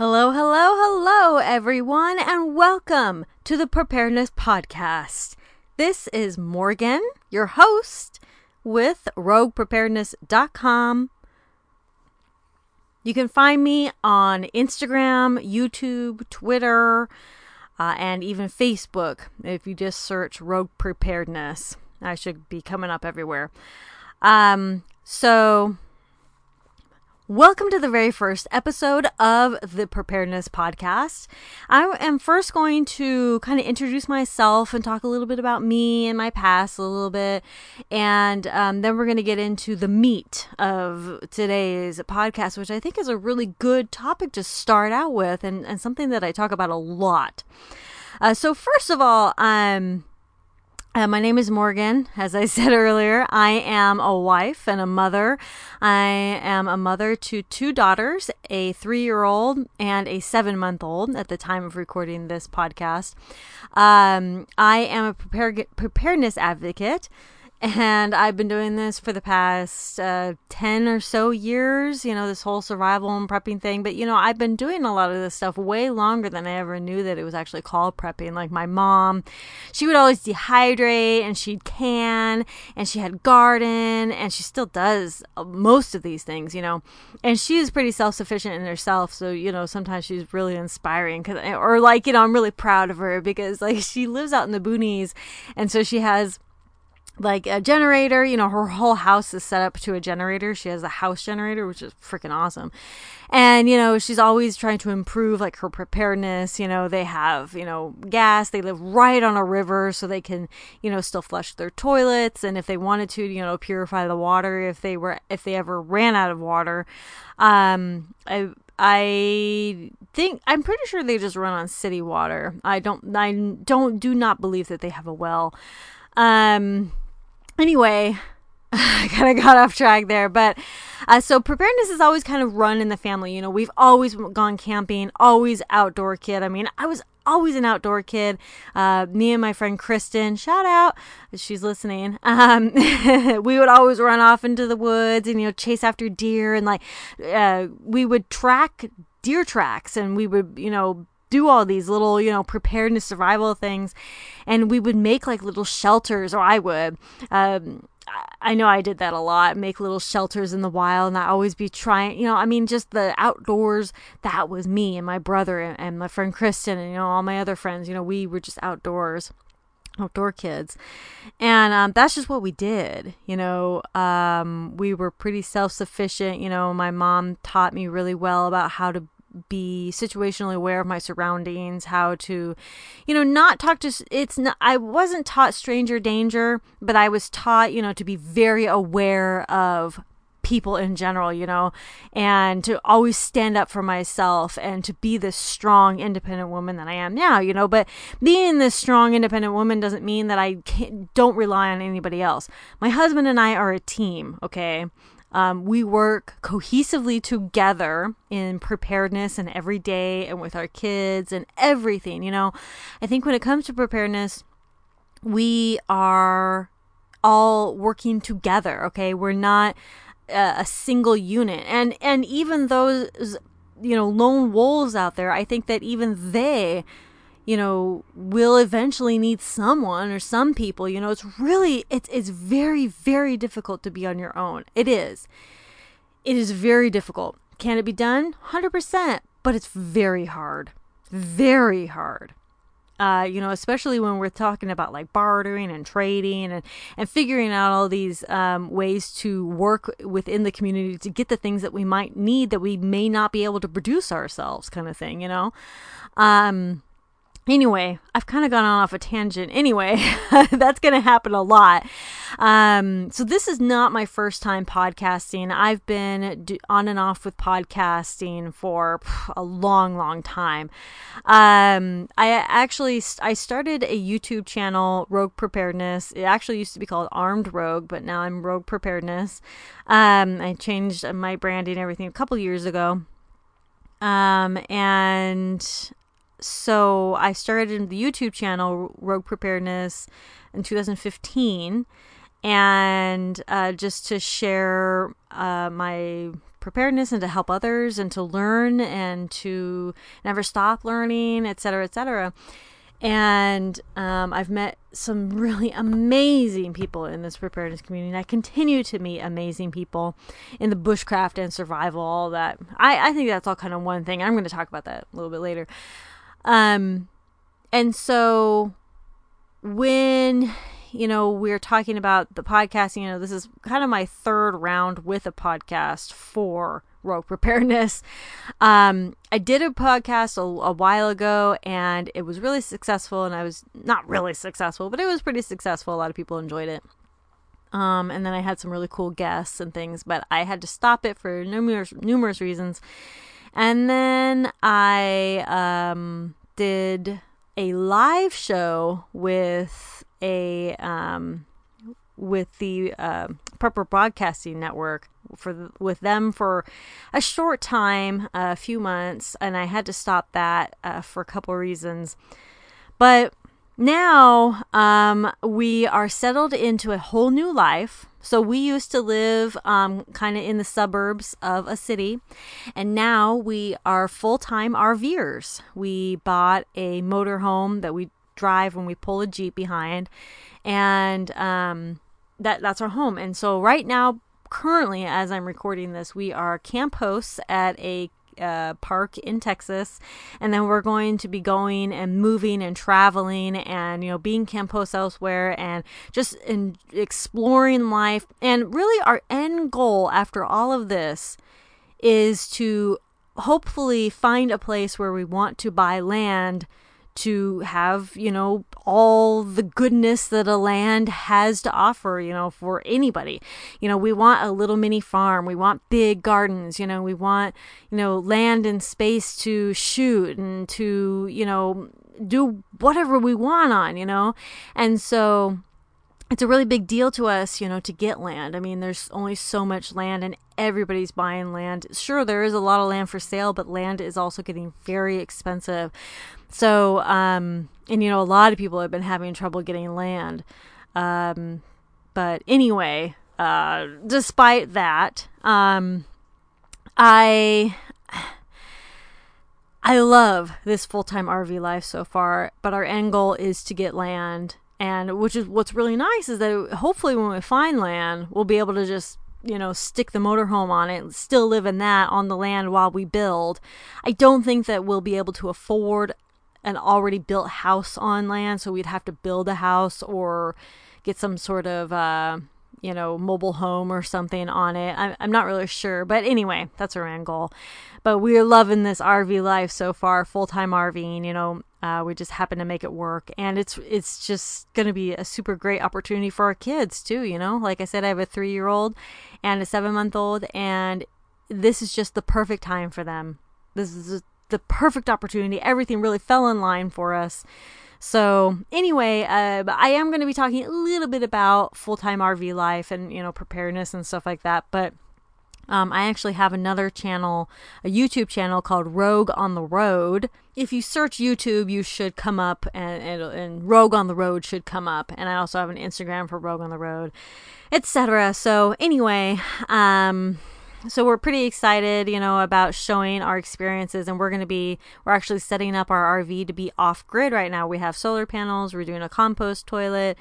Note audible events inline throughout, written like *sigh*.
Hello, hello, hello, everyone, and welcome to the Preparedness Podcast. This is Morgan, your host with roguepreparedness.com. You can find me on Instagram, YouTube, Twitter, uh, and even Facebook if you just search Rogue Preparedness. I should be coming up everywhere. Um, so Welcome to the very first episode of the Preparedness Podcast. I am first going to kind of introduce myself and talk a little bit about me and my past a little bit. And um, then we're going to get into the meat of today's podcast, which I think is a really good topic to start out with and, and something that I talk about a lot. Uh, so, first of all, um, uh, my name is Morgan. As I *laughs* said earlier, I am a wife and a mother. I am a mother to two daughters, a three year old and a seven month old at the time of recording this podcast. Um, I am a prepare- preparedness advocate and I've been doing this for the past uh, 10 or so years, you know, this whole survival and prepping thing. But, you know, I've been doing a lot of this stuff way longer than I ever knew that it was actually called prepping. Like my mom, she would always dehydrate and she'd can and she had garden and she still does uh, most of these things, you know. And she is pretty self sufficient in herself. So, you know, sometimes she's really inspiring. Cause, or like, you know, I'm really proud of her because like *laughs* she lives out in the boonies. And so she has like a generator. You know, her whole house is set up to a generator. She has a house generator, which is freaking awesome. And, you know, she's always trying to improve like her preparedness. You know, they have, you know, gas. They live right on a river so they can, you know, still flush their toilets. And if they wanted to, you know, purify the water if they were, if they ever ran out of water. Um, I, I think I'm pretty sure they just run on city water. I don't I don't do not believe that they have a well. Um Anyway, *laughs* I kind of got off track there, but uh, so preparedness is always kind of run in the family. You know, we've always gone camping, always outdoor kid. I mean, I was always an outdoor kid. Uh, me and my friend Kristen, shout out, she's listening. *laughs* Um, *laughs* we would always run off into the woods and you know chase after deer and like uh, we would track deer tracks and we would you know do all these little, you know, preparedness survival things. And we would make like little shelters, or I would. Um, I know I did that a lot, make little shelters in the wild, and I always be trying, you know, I mean, just the outdoors. That was me and my brother and, and my friend Kristen, and, you know, all my other friends. You know, we were just outdoors outdoor kids and um, that's just what we did you know um, we were pretty self-sufficient you know my mom taught me really well about how to be situationally aware of my surroundings how to you know not talk to it's not i wasn't taught stranger danger but i was taught you know to be very aware of people in general you know and to always stand up for myself and to be this strong independent woman that i am now you know. But being this strong independent woman doesn't mean that i don't rely on anybody else. My husband and i are a team okay um, we work cohesively together in preparedness and every day and with our kids and everything. You know, I think when it comes to preparedness, we are all working together. Okay, we're not a, a single unit, and and even those you know lone wolves out there, I think that even they you know will eventually need someone or some people you know it's really it's it's very very difficult to be on your own. It is. It is very difficult. Can it be done? 100% but it's very hard. Very hard. Uh, you know, especially when we're talking about like bartering and trading and, and figuring out all these um, ways to work within the community to get the things that we might need that we may not be able to produce ourselves, kind of thing, you know. Um, Anyway, I've kind of gone off a tangent. Anyway, *laughs* that's going to happen a lot. Um, so, this is not my first time podcasting. I've been on and off with podcasting for a long, long time. Um, I actually I started a YouTube channel, Rogue Preparedness. It actually used to be called Armed Rogue, but now I'm Rogue Preparedness. Um, I changed my branding and everything a couple years ago. Um, and so I started the YouTube channel Rogue Preparedness in 2015, and uh, just to share uh, my preparedness and to help others and to learn and to never stop learning, et cetera, et cetera. And um, I've met some really amazing people in this preparedness community. And I continue to meet amazing people in the bushcraft and survival, all that. I, I think that's all kind of one thing. I'm going to talk about that a little bit later. Um, and so when you know we're talking about the podcasting, you know, this is kind of my third round with a podcast for rogue preparedness. Um, I did a podcast a, a, while ago and it was really successful. And I was not really successful, but it was pretty successful. A lot of people enjoyed it. Um, and then I had some really cool guests and things, but I had to stop it for numerous numerous reasons. And then I um, did a live show with a um, with the uh, Prepper Broadcasting Network for the, with them for a short time, a few months, and I had to stop that uh, for a couple reasons. But now um, we are settled into a whole new life. So we used to live um, kind of in the suburbs of a city, and now we are full time RVers. We bought a motorhome that we drive when we pull a Jeep behind, and um, that that's our home. And so right now, currently, as I'm recording this, we are camp hosts at a uh, park in Texas, and then we're going to be going and moving and traveling and you know being camp hosts elsewhere and just in exploring life. And really, our end goal after all of this is to hopefully find a place where we want to buy land to have, you know, all the goodness that a land has to offer, you know, for anybody. You know, we want a little mini farm, we want big gardens, you know, we want, you know, land and space to shoot and to, you know, do whatever we want on, you know. And so it's a really big deal to us, you know, to get land. I mean, there's only so much land and everybody's buying land. Sure, there is a lot of land for sale, but land is also getting very expensive. So, um, and you know, a lot of people have been having trouble getting land. Um, but anyway, uh, despite that, um, I. I love this full time RV life so far, but our end goal is to get land. And which is what's really nice is that hopefully when we find land, we'll be able to just you know, stick the motorhome on it and still live in that on the land while we build. I don't think that we'll be able to afford an already built house on land, so we'd have to build a house or get some sort of uh, you know mobile home or something on it. I'm, I'm not really sure, but anyway, that's our end goal. But we're loving this RV life so far, full time RVing. You know, uh, we just happen to make it work, and it's it's just going to be a super great opportunity for our kids too. You know, like I said, I have a three year old and a seven month old, and this is just the perfect time for them. This is the perfect opportunity. Everything really fell in line for us. So anyway, uh, I am going to be talking a little bit about full time RV life and you know preparedness and stuff like that, but. Um, I actually have another channel, a YouTube channel called Rogue on the Road. If you search YouTube, you should come up, and, and, and Rogue on the Road should come up. And I also have an Instagram for Rogue on the Road, etc. So anyway, um, so we're pretty excited, you know, about showing our experiences and we're going to be we're actually setting up our RV to be off grid right now. We have solar panels, we're doing a compost toilet,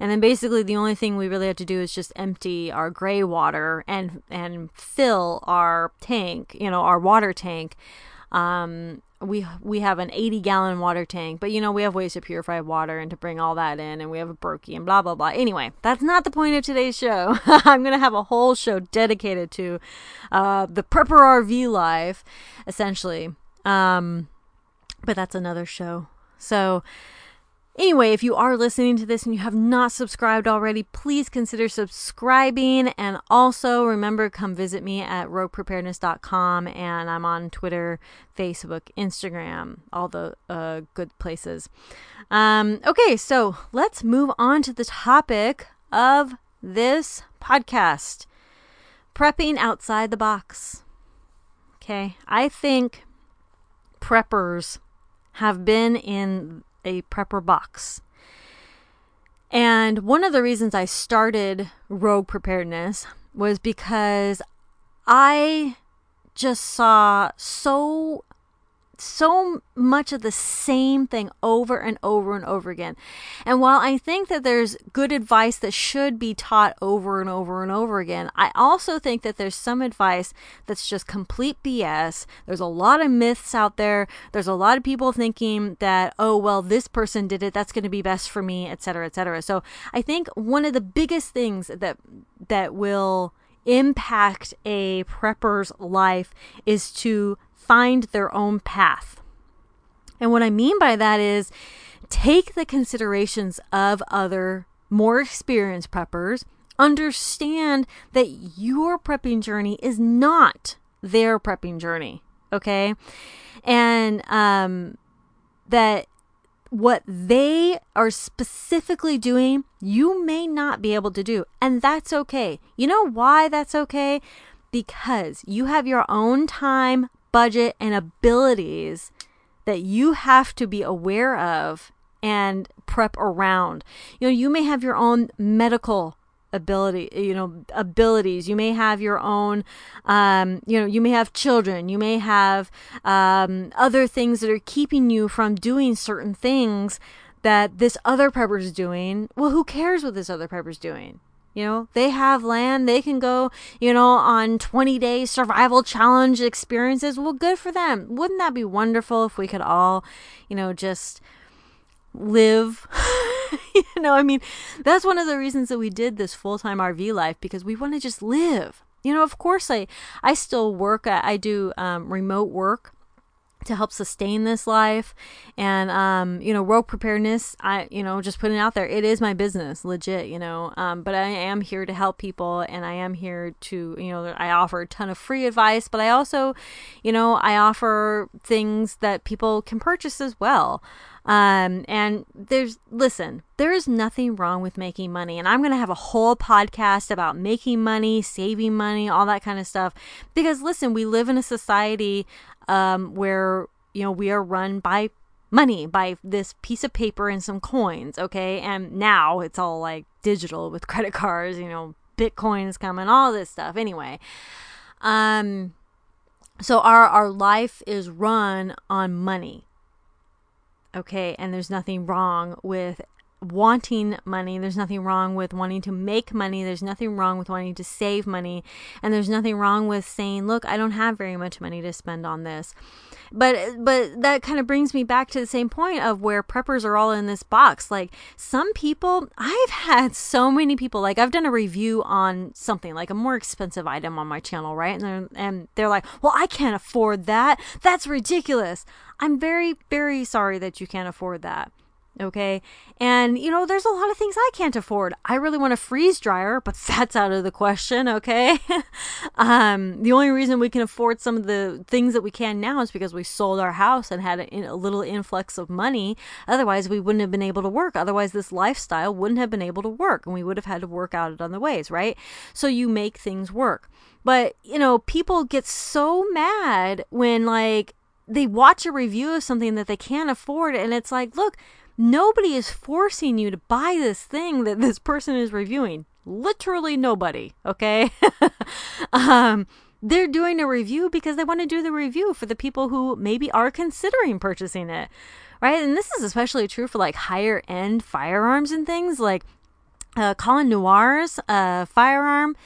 and then basically the only thing we really have to do is just empty our gray water and and fill our tank, you know, our water tank. Um, we we have an 80 gallon water tank but you know we have ways to purify water and to bring all that in and we have a Berkey and blah blah blah. Anyway that's not the point of today's show. *laughs* I'm gonna have a whole show dedicated to uh, the prepper rv life essentially. Um, but that's another show. So Anyway, if you are listening to this and you have not subscribed already, please consider subscribing. And also remember, come visit me at roguepreparedness.com. And I'm on Twitter, Facebook, Instagram, all the uh, good places. Um, okay, so let's move on to the topic of this podcast prepping outside the box. Okay, I think preppers have been in a prepper box. And one of the reasons I started Rogue Preparedness was because I just saw so so much of the same thing over and over and over again. And while I think that there's good advice that should be taught over and over and over again, I also think that there's some advice that's just complete BS. There's a lot of myths out there. There's a lot of people thinking that, oh, well, this person did it, that's going to be best for me, etc., etc. So I think one of the biggest things that that will impact a prepper's life is to find their own path. And what I mean by that is take the considerations of other more experienced preppers, understand that your prepping journey is not their prepping journey, okay? And um, that what they are specifically doing, you may not be able to do. And that's okay. You know why that's okay? Because you have your own time, budget, and abilities that you have to be aware of and prep around. You know, you may have your own medical ability you know abilities. You may have your own um, you know you may have children. You may have um, other things that are keeping you from doing certain things that this other prepper's doing. Well who cares what this other prepper's doing you know, they have land. They can go, you know, on 20 day survival challenge experiences. Well, good for them. Wouldn't that be wonderful if we could all, you know, just live? *laughs* you know, I mean, that's one of the reasons that we did this full time RV life because we want to just live. You know, of course, I, I still work. I, I do um, remote work to help sustain this life and um, you know rogue preparedness i you know just putting out there it is my business legit you know um, but i am here to help people and i am here to you know i offer a ton of free advice but i also you know i offer things that people can purchase as well um, and there's, listen, there is nothing wrong with making money. And I'm going to have a whole podcast about making money, saving money, all that kind of stuff. Because listen, we live in a society um, where, you know, we are run by money, by this piece of paper and some coins. Okay. And now it's all like digital with credit cards, you know, Bitcoins coming, all this stuff. Anyway, um, so our, our life is run on money okay and there's nothing wrong with wanting money. There's nothing wrong with wanting to make money. There's nothing wrong with wanting to save money. And there's nothing wrong with saying, look, I don't have very much money to spend on this. But but that kind of brings me back to the same point of where preppers are all in this box. Like some people, I've had so many people like I've done a review on something like a more expensive item on my channel, right? And they're, and they're like, "Well, I can't afford that. That's ridiculous." I'm very very sorry that you can't afford that. Okay. And, you know, there's a lot of things I can't afford. I really want a freeze dryer, but *laughs* that's out of the question. Okay. *laughs* um, the only reason we can afford some of the things that we can now is because we sold our house and had a, a little influx of money. Otherwise, we wouldn't have been able to work. Otherwise, this lifestyle wouldn't have been able to work and we would have had to work out it on the ways, right? So you make things work. But, you know, people get so mad when, like, they watch a review of something that they can't afford and it's like, look, Nobody is forcing you to buy this thing that this person is reviewing. Literally nobody, okay? *laughs* um, they're doing a review because they want to do the review for the people who maybe are considering purchasing it, right? And this is especially true for like higher end firearms and things like uh, Colion Noir's uh, firearm.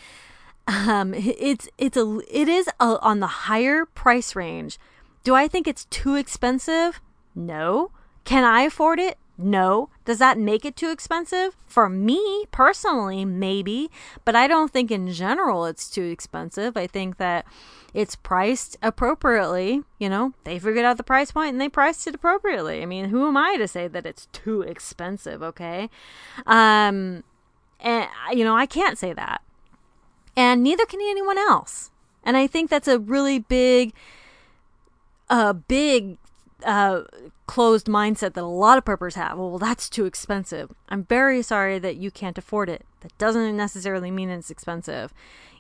Um, it's it's a it is a, on the higher price range. Do I think it's too expensive? No. Can I afford it? No. Does that make it too expensive? For me personally, maybe, but I don't think in general it's too expensive. I think that it's priced appropriately. You know, they figured out the price point and they priced it appropriately. I mean, who am I to say that it's too expensive, okay? Um, and, you know, I can't say that. And neither can anyone else. And I think that's a really big, a big uh, closed mindset that a lot of preppers have. Well, that's too expensive. I'm very sorry that you can't afford it. That doesn't necessarily mean it's expensive.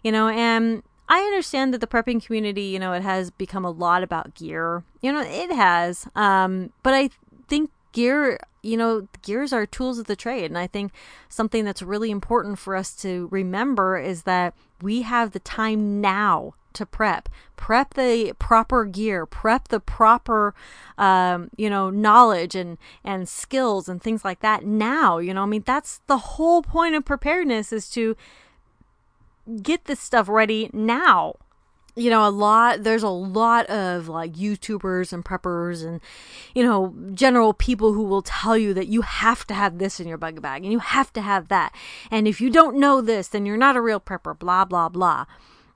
You know, and I understand that the prepping community, you know, it has become a lot about gear. You know, it has. Um, but I think gear, you know, gears are tools of the trade. And I think something that's really important for us to remember is that we have the time now to prep. Prep the proper gear, prep the proper, um, you know, knowledge and, and skills and things like that now. You know, I mean, that's the whole point of preparedness is to get this stuff ready now you know, a lot, there's a lot of like YouTubers and preppers and, you know, general people who will tell you that you have to have this in your bug bag and you have to have that. And if you don't know this, then you're not a real prepper, blah, blah, blah.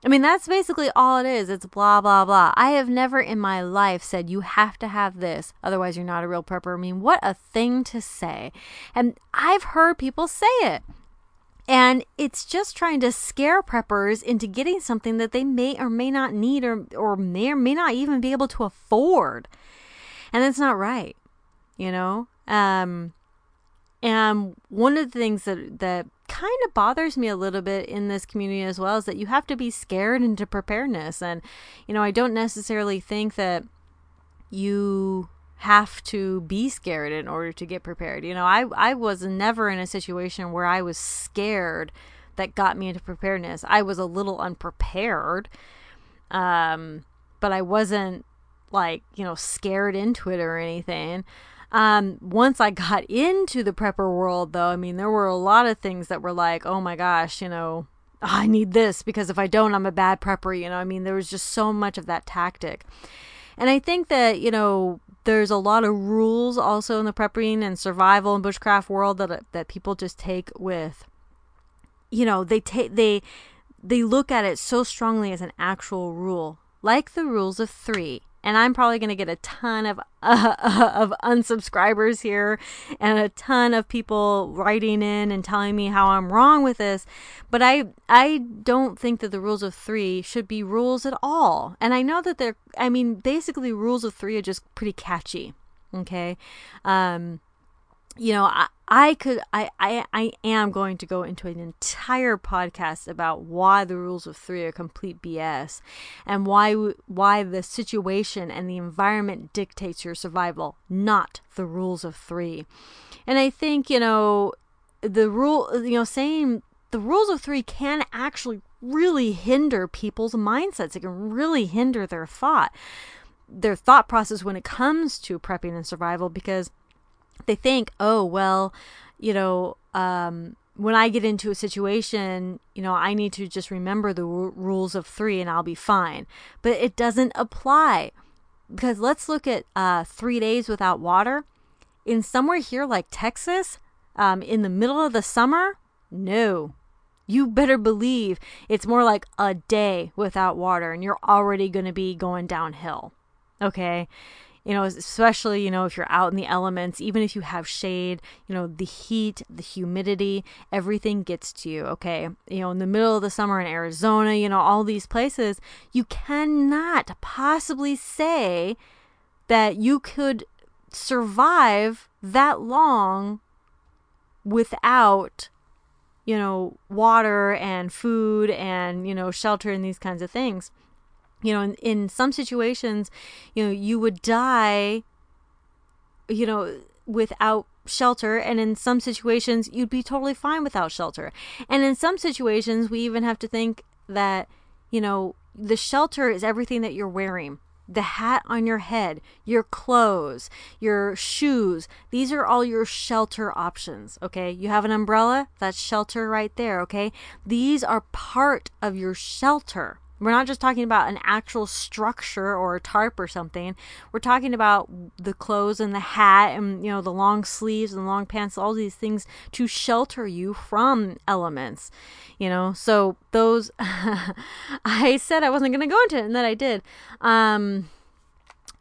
I mean, that's basically all it is. It's blah, blah, blah. I have never in my life said you have to have this, otherwise you're not a real prepper. I mean, what a thing to say. And I've heard people say it. And it's just trying to scare preppers into getting something that they may or may not need or, or may or may not even be able to afford. And that's not right, you know? Um, and one of the things that, that kind of bothers me a little bit in this community as well is that you have to be scared into preparedness. And, you know, I don't necessarily think that you have to be scared in order to get prepared. You know, I I was never in a situation where I was scared that got me into preparedness. I was a little unprepared. Um but I wasn't like, you know, scared into it or anything. Um, once I got into the prepper world, though, I mean, there were a lot of things that were like, oh my gosh, you know, I need this because if I don't, I'm a bad prepper. You know, I mean, there was just so much of that tactic. And I think that, you know, there's a lot of rules also in the prepping and survival and bushcraft world that that people just take with you know, they take they they look at it so strongly as an actual rule, like the rules of 3 and I'm probably going to get a ton of uh, *laughs* of unsubscribers here and a ton of people writing in and telling me how I'm wrong with this but I I don't think that the rules of 3 should be rules at all. And I know that they're I mean basically rules of 3 are just pretty catchy okay? Um you know, I, I could, I, I, I am going to go into an entire podcast about why the rules of three are complete BS, and why, why the situation and the environment dictates your survival, not the rules of three. And I think you know, the rule, you know, saying the rules of three can actually really hinder people's mindsets. It can really hinder their thought, their thought process when it comes to prepping and survival because they think, oh, well, you know, um, when I get into a situation, you know, I need to just remember the r- rules of three and I'll be fine. But it doesn't apply because let's look at uh, three days without water. In somewhere here like Texas, um, in the middle of the summer, no. You better believe it's more like a day without water and you're already going to be going downhill. Okay you know, especially, you know, if you're out in the elements, even if you have shade, you know, the heat, the humidity, everything gets to you, okay? You know, in the middle of the summer in Arizona, you know, all these places, you cannot possibly say that you could survive that long without you know water and food and you know shelter and these kinds of things you know in, in some situations you know you would die you know without shelter and in some situations you'd be totally fine without shelter and in some situations we even have to think that you know the shelter is everything that you're wearing the hat on your head, your clothes, your shoes. These are all your shelter options, okay? You have an umbrella, that's shelter right there, okay? These are part of your shelter. We're not just talking about an actual structure or a tarp or something. We're talking about the clothes and the hat and you know the long sleeves and long pants, all these things to shelter you from elements. You know, so those *laughs* I said I wasn't going to go into it and then I did. Um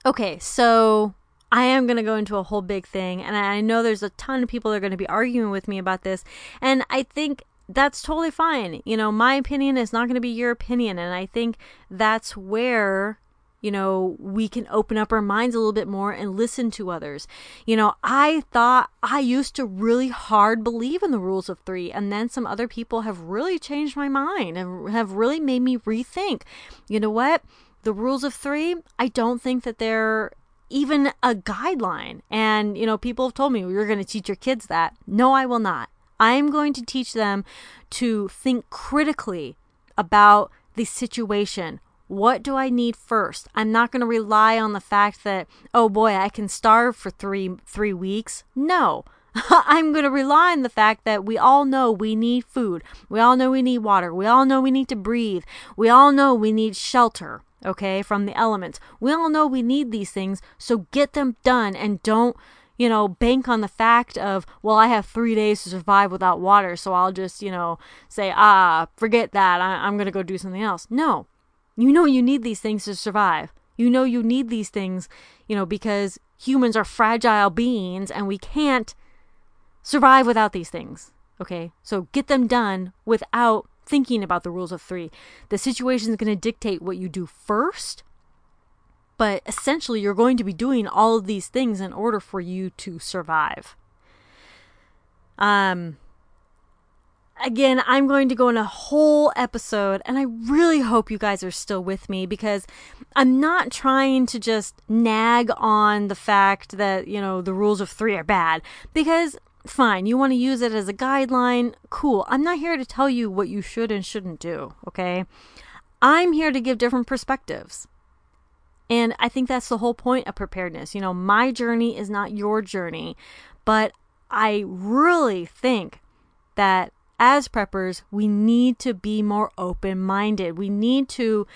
okay, so I am going to go into a whole big thing, and I know there's a ton of people that are going to be arguing with me about this. And I think that's totally fine. You know, my opinion is not going to be your opinion. And I think that's where, you know, we can open up our minds a little bit more and listen to others. You know, I thought I used to really hard believe in the rules of three. And then some other people have really changed my mind and have really made me rethink. You know what? The rules of three, I don't think that they're even a guideline. And, you know, people have told me, you're going to teach your kids that. No, I will not. I'm going to teach them to think critically about the situation. What do I need first? I'm not going to rely on the fact that, oh boy, I can starve for three, three weeks. No. *laughs* I'm going to rely on the fact that we all know we need food. We all know we need water. We all know we need to breathe. We all know we need shelter, okay, from the elements. We all know we need these things. So get them done and don't, you know, bank on the fact of, well, I have three days to survive without water. So I'll just, you know, say, ah, forget that. I- I'm going to go do something else. No. You know you need these things to survive. You know you need these things, you know, because humans are fragile beings and we can't survive without these things. Okay? So get them done without thinking about the rules of three. The situation is going to dictate what you do first, but essentially you're going to be doing all of these things in order for you to survive. Um, again, I'm going to go in a whole episode, and I really hope you guys are still with me because I'm not trying to just nag on the fact that, you know, the rules of three are bad. Because, fine, you want to use it as a guideline, cool. I'm not here to tell you what you should and shouldn't do, okay? I'm here to give different perspectives. And I think that's the whole point of preparedness. You know, my journey is not your journey, but I really think that as preppers, we need to be more open minded. We need to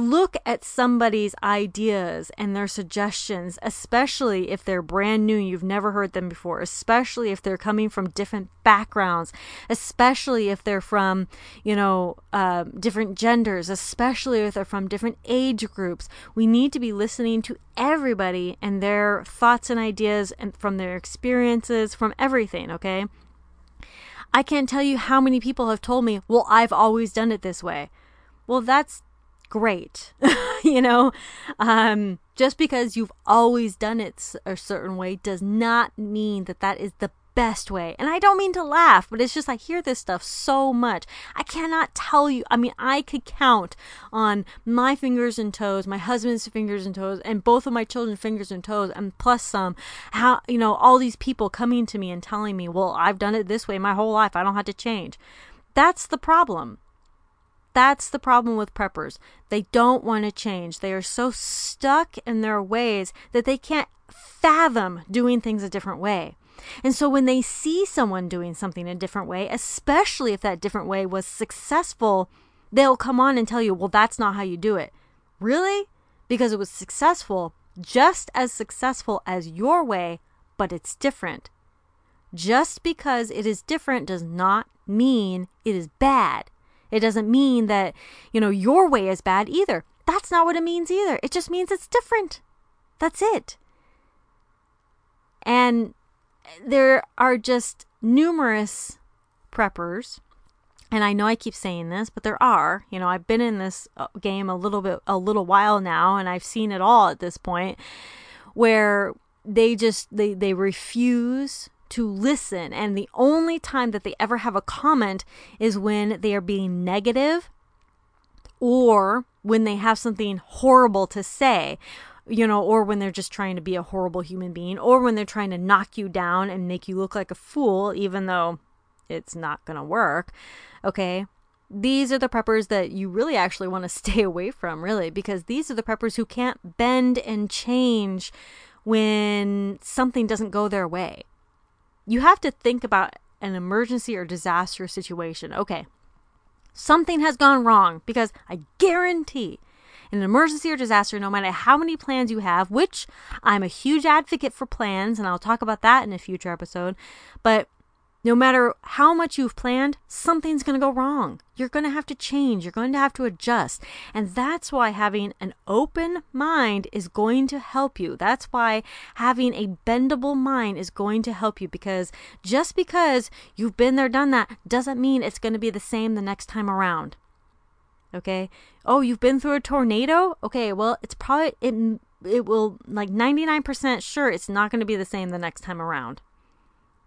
look at somebody's ideas and their suggestions, especially if they're brand new, you've never heard them before, especially if they're coming from different backgrounds, especially if they're from, you know, uh, different genders, especially if they're from different age groups. We need to be listening to everybody and their thoughts and ideas and from their experiences, from everything, okay? I can't tell you how many people have told me, well, I've always done it this way. Well, that's great. *laughs* you know, um, just because you've always done it a certain way does not mean that that is the best way. And I don't mean to laugh, but it's just I hear this stuff so much. I cannot tell you. I mean, I could count on my fingers and toes, my husband's fingers and toes, and both of my children's fingers and toes, and plus some, how, you know, all these people coming to me and telling me, well, I've done it this way my whole life. I don't have to change. That's the problem. That's the problem with preppers. They don't want to change. They are so stuck in their ways that they can't fathom doing things a different way. And so when they see someone doing something a different way, especially if that different way was successful, they'll come on and tell you, well, that's not how you do it. Really? Because it was successful, just as successful as your way, but it's different. Just because it is different does not mean it is bad. It doesn't mean that, you know, your way is bad either. That's not what it means either. It just means it's different. That's it. And there are just numerous preppers and I know I keep saying this, but there are. You know, I've been in this uh, game a little bit, a little while now, and I've seen it all at this point, where they just they they refuse to listen, and the only time that they ever have a comment is when they are being negative, or when they have something horrible to say, you know, or when they're just trying to be a horrible human being, or when they're trying to knock you down and make you look like a fool, even though it's not going to work. Okay. These are the preppers that you really actually want to *laughs* stay away from, really, because these are the preppers who can't bend and change when something doesn't go their way. You have to think about an emergency or disaster situation. Okay, something has gone wrong because I guarantee in an emergency or disaster, no matter how many plans you have, which I'm a huge advocate for plans, and I'll talk about that in a future episode, but no matter how much you've planned, something's going to go wrong. You're going to have to change. You're going to have to adjust. And that's why having an open mind is going to help you. That's why having a bendable mind is going to help you because just because you've been there, done that, doesn't mean it's going to be the same the next time around. Okay. Oh, you've been through a tornado? Okay, well, it's probably, it, it will, like 99% sure it's not going to be the same the next time around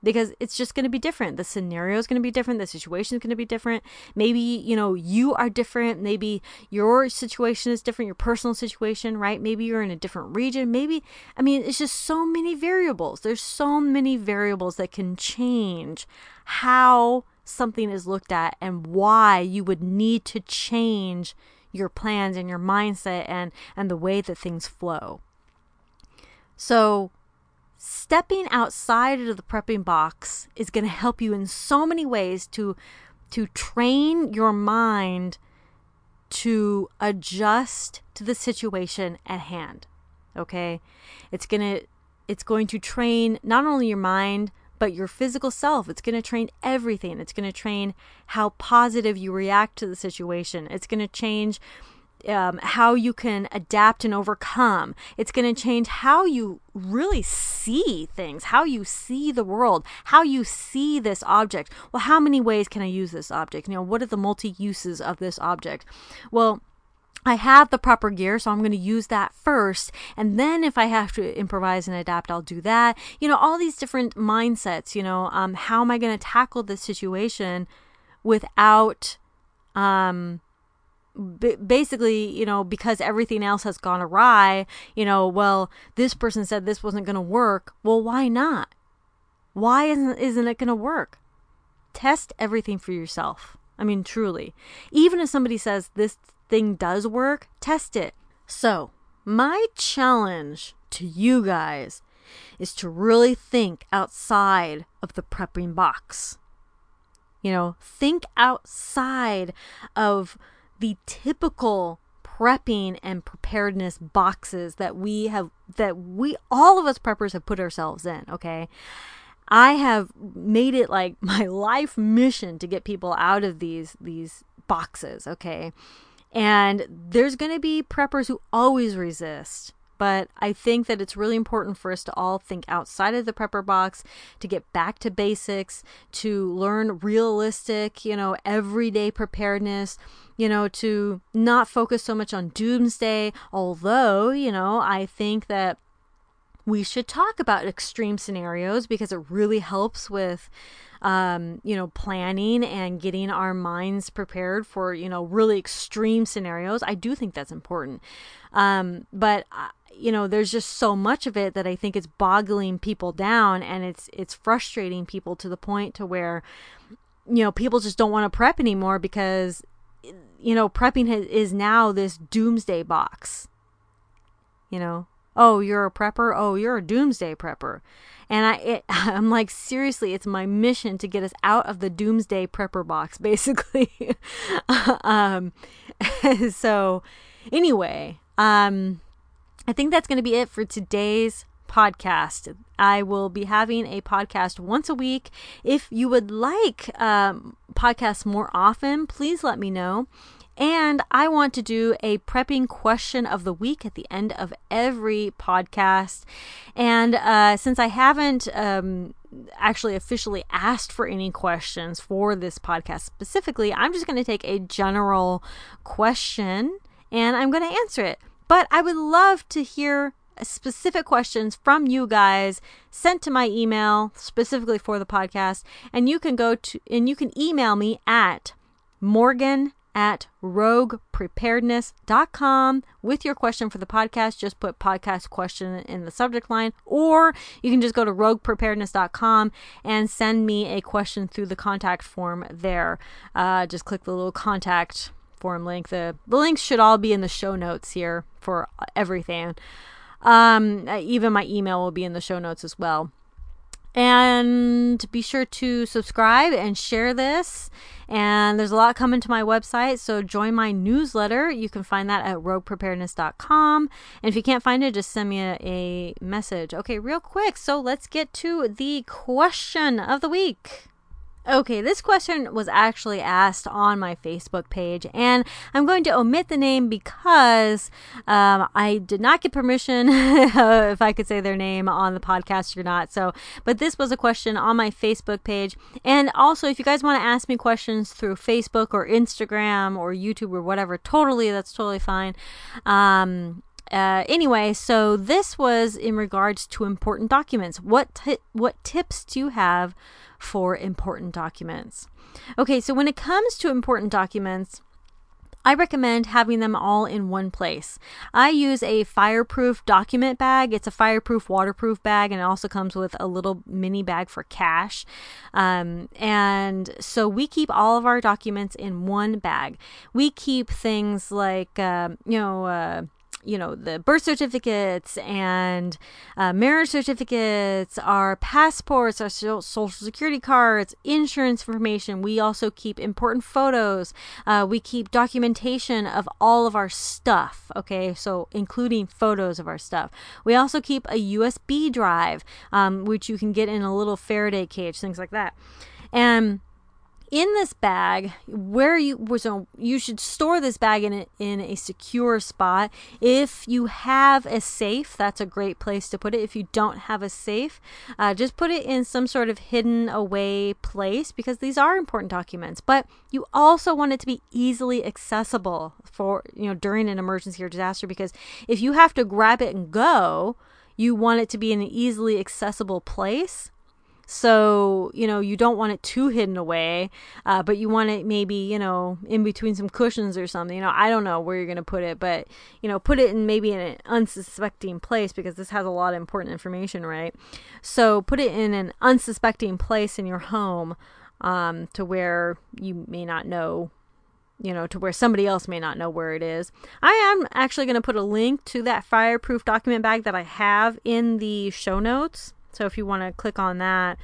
because it's just going to be different. The scenario is going to be different. The situation is going to be different. Maybe, you know, you are different. Maybe your situation is different, your personal situation, right? Maybe you're in a different region. Maybe, I mean, it's just so many variables. There's so many variables that can change how something is looked at and why you would need to change your plans and your mindset and and the way that things flow. So stepping outside of the prepping box is going to help you in so many ways to to train your mind to adjust to the situation at hand. Okay? It's going to it's going to train not only your mind but your physical self. It's going to train everything. It's going to train how positive you react to the situation. It's going to change um, how you can adapt and overcome. It's going to change how you really see things, how you see the world, how you see this object. Well, how many ways can I use this object? You know, what are the multi uses of this object? Well, I have the proper gear, so I'm going to use that first. And then if I have to improvise and adapt, I'll do that. You know, all these different mindsets, you know, um, how am I going to tackle this situation without, um, b- basically, you know, because everything else has gone awry, you know, well, this person said this wasn't going to work. Well, why not? Why isn't, isn't it going to work? Test everything for yourself. I mean, truly. Even if somebody says this thing does work, test it. So, my challenge to you guys is to really think outside of the prepping box. You know, think outside of the typical prepping and preparedness boxes that we have that we all of us preppers have put ourselves in, okay? I have made it like *laughs* my life mission to get people out of these these boxes, okay? And there's going to be preppers who always resist. But I think that it's really important for us to all think outside of the prepper box, to get back to basics, to learn realistic, you know, everyday preparedness, you know, to not focus so much on doomsday. Although, you know, I think that we should talk about extreme scenarios because it really helps with um, you know planning and getting our minds prepared for you know really extreme scenarios. I do think that's important. Um, but uh, you know there's just so much of it that i think it's boggling people down and it's it's frustrating people to the point to where you know people just don't want to prep anymore because you know prepping is now this doomsday box you know Oh, you're a prepper? Oh, you're a doomsday prepper. And I, it, *laughs* I'm like, seriously, it's my mission to get us out of the doomsday prepper box, *laughs* basically. *laughs* um, so, anyway, um, I think that's going to be it for today's podcast. I will be having a podcast once a week. If you would like um, podcasts more often, please let me know. And I want to do a prepping question of the week at the end of every podcast. And uh, since I haven't um, actually officially asked for any questions for this podcast specifically, I'm just going to take a general question and I'm going to answer it. But I would love to hear specific questions from you guys sent to my email specifically for the podcast and you can go to and you can email me at morgan at roguepreparedness.com with your question for the podcast. Just put podcast question in the subject line, or you can just go to roguepreparedness.com and send me a question through the contact form there. Uh, just click the little contact form link. The, the links should all be in the show notes here for everything. Um, even my email will be in the show notes as well. And be sure to subscribe and share this. And there's a lot coming to my website, so join my newsletter. You can find that at roguepreparedness.com. And if you can't find it, just send me a, a message. Okay, real quick. So let's get to the question of the week. Okay, this question was actually asked on my Facebook page, and I'm going to omit the name because um, I did not get permission, *laughs* if I could say their name on the podcast or not. So, but this was a question on my Facebook page, and also if you guys want to ask me questions through Facebook or Instagram or YouTube or whatever, totally, that's totally fine. Um, uh, anyway, so this was in regards to important documents. What what tips do you have for important documents. Okay, so when it comes to important documents, I recommend having them all in one place. I use a fireproof document bag. It's a fireproof, waterproof bag, and it also comes with a little mini bag for cash. Um, and so we keep all of our documents in one bag. We keep things like, uh, you know, uh, you know, the birth certificates and uh, marriage certificates, our passports, our social security cards, insurance information. We also keep important photos. Uh, we keep documentation of all of our stuff. Okay, so including photos of our stuff. We also keep a USB drive, um, which you can get in a little Faraday cage, things like that. And in this bag where you so you should store this bag in a, in a secure spot. If you have a safe that's a great place to put it. If you don't have a safe uh, just put it in some sort of hidden away place because these are important documents. But you also want it to be easily accessible for you know during an emergency or disaster because if you have to grab it and go you want it to be in an easily accessible place so, you know, you don't want it too hidden away, uh, but you want it maybe, you know, in between some cushions or something. You know, I don't know where you're going to put it, but, you know, put it in maybe in an unsuspecting place because this has a lot of important information, right? So put it in an unsuspecting place in your home um, to where you may not know you know, to where somebody else may not know where it is. I am actually going to put a link to that fireproof document bag that I have in the show notes. So if you want to click on that.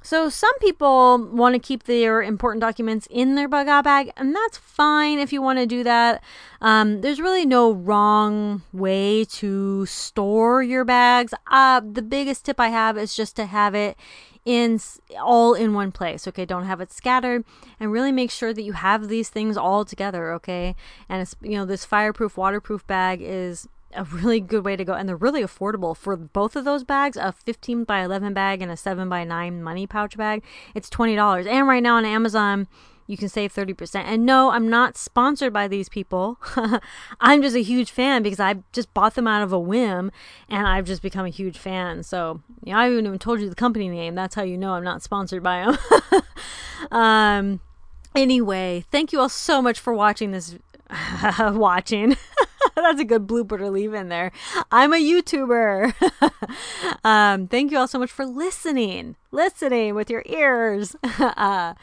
So some people want to keep their important documents in their bug out bag, and that's fine if you want to do that. Um, there's really no wrong way to store your bags. Uh, the biggest tip I have is just to have it in all in one place okay don't have it scattered and really make sure that you have these things all together okay and it's you know this fireproof waterproof bag is a really good way to go and they're really affordable. For both of those bags a 15 by 11 bag and a 7 by 9 money pouch bag it's $20 and right now on amazon you can save 30% and no i'm not sponsored by these people. *laughs* I'm just a huge fan because i just bought them out of a whim and i've just become a huge fan. So you know, i haven't even told you the company name. That's how you know i'm not sponsored by them *laughs* um anyway thank you all so much for watching this *laughs* watching *laughs* That's a good blooper to leave in there. I'm a YouTuber. *laughs* um, thank you all so much for listening, listening with your ears. *laughs* uh,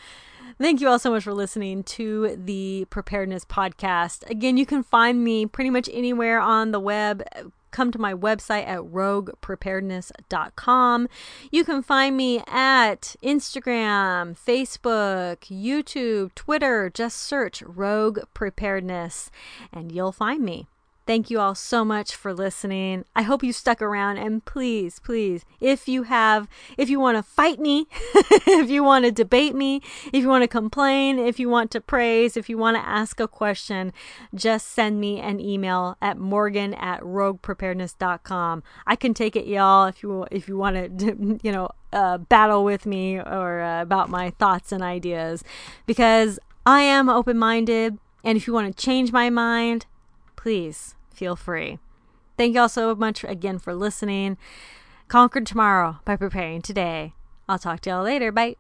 Thank you all so much for listening to the Preparedness Podcast. Again, you can find me pretty much anywhere on the web come to my website at roguepreparedness.com. You can find me at Instagram, Facebook, YouTube, Twitter. Just search Rogue Preparedness and you'll find me. Thank you all so much for listening. I hope you stuck around and please, please, if you have, if you want to fight me, *laughs* if you want to debate me, if you want to complain, if you want to praise, if you want to ask a question, just send me an email at morgan at roguepreparedness.com. I can take it, y'all, if you, if you want to, *laughs* you know, uh, battle with me or uh, about my thoughts and ideas because I am open minded. And if you want to change my mind, please feel free. Thank you all so much again for listening. Conquer tomorrow by preparing today. I'll talk to y'all later. Bye.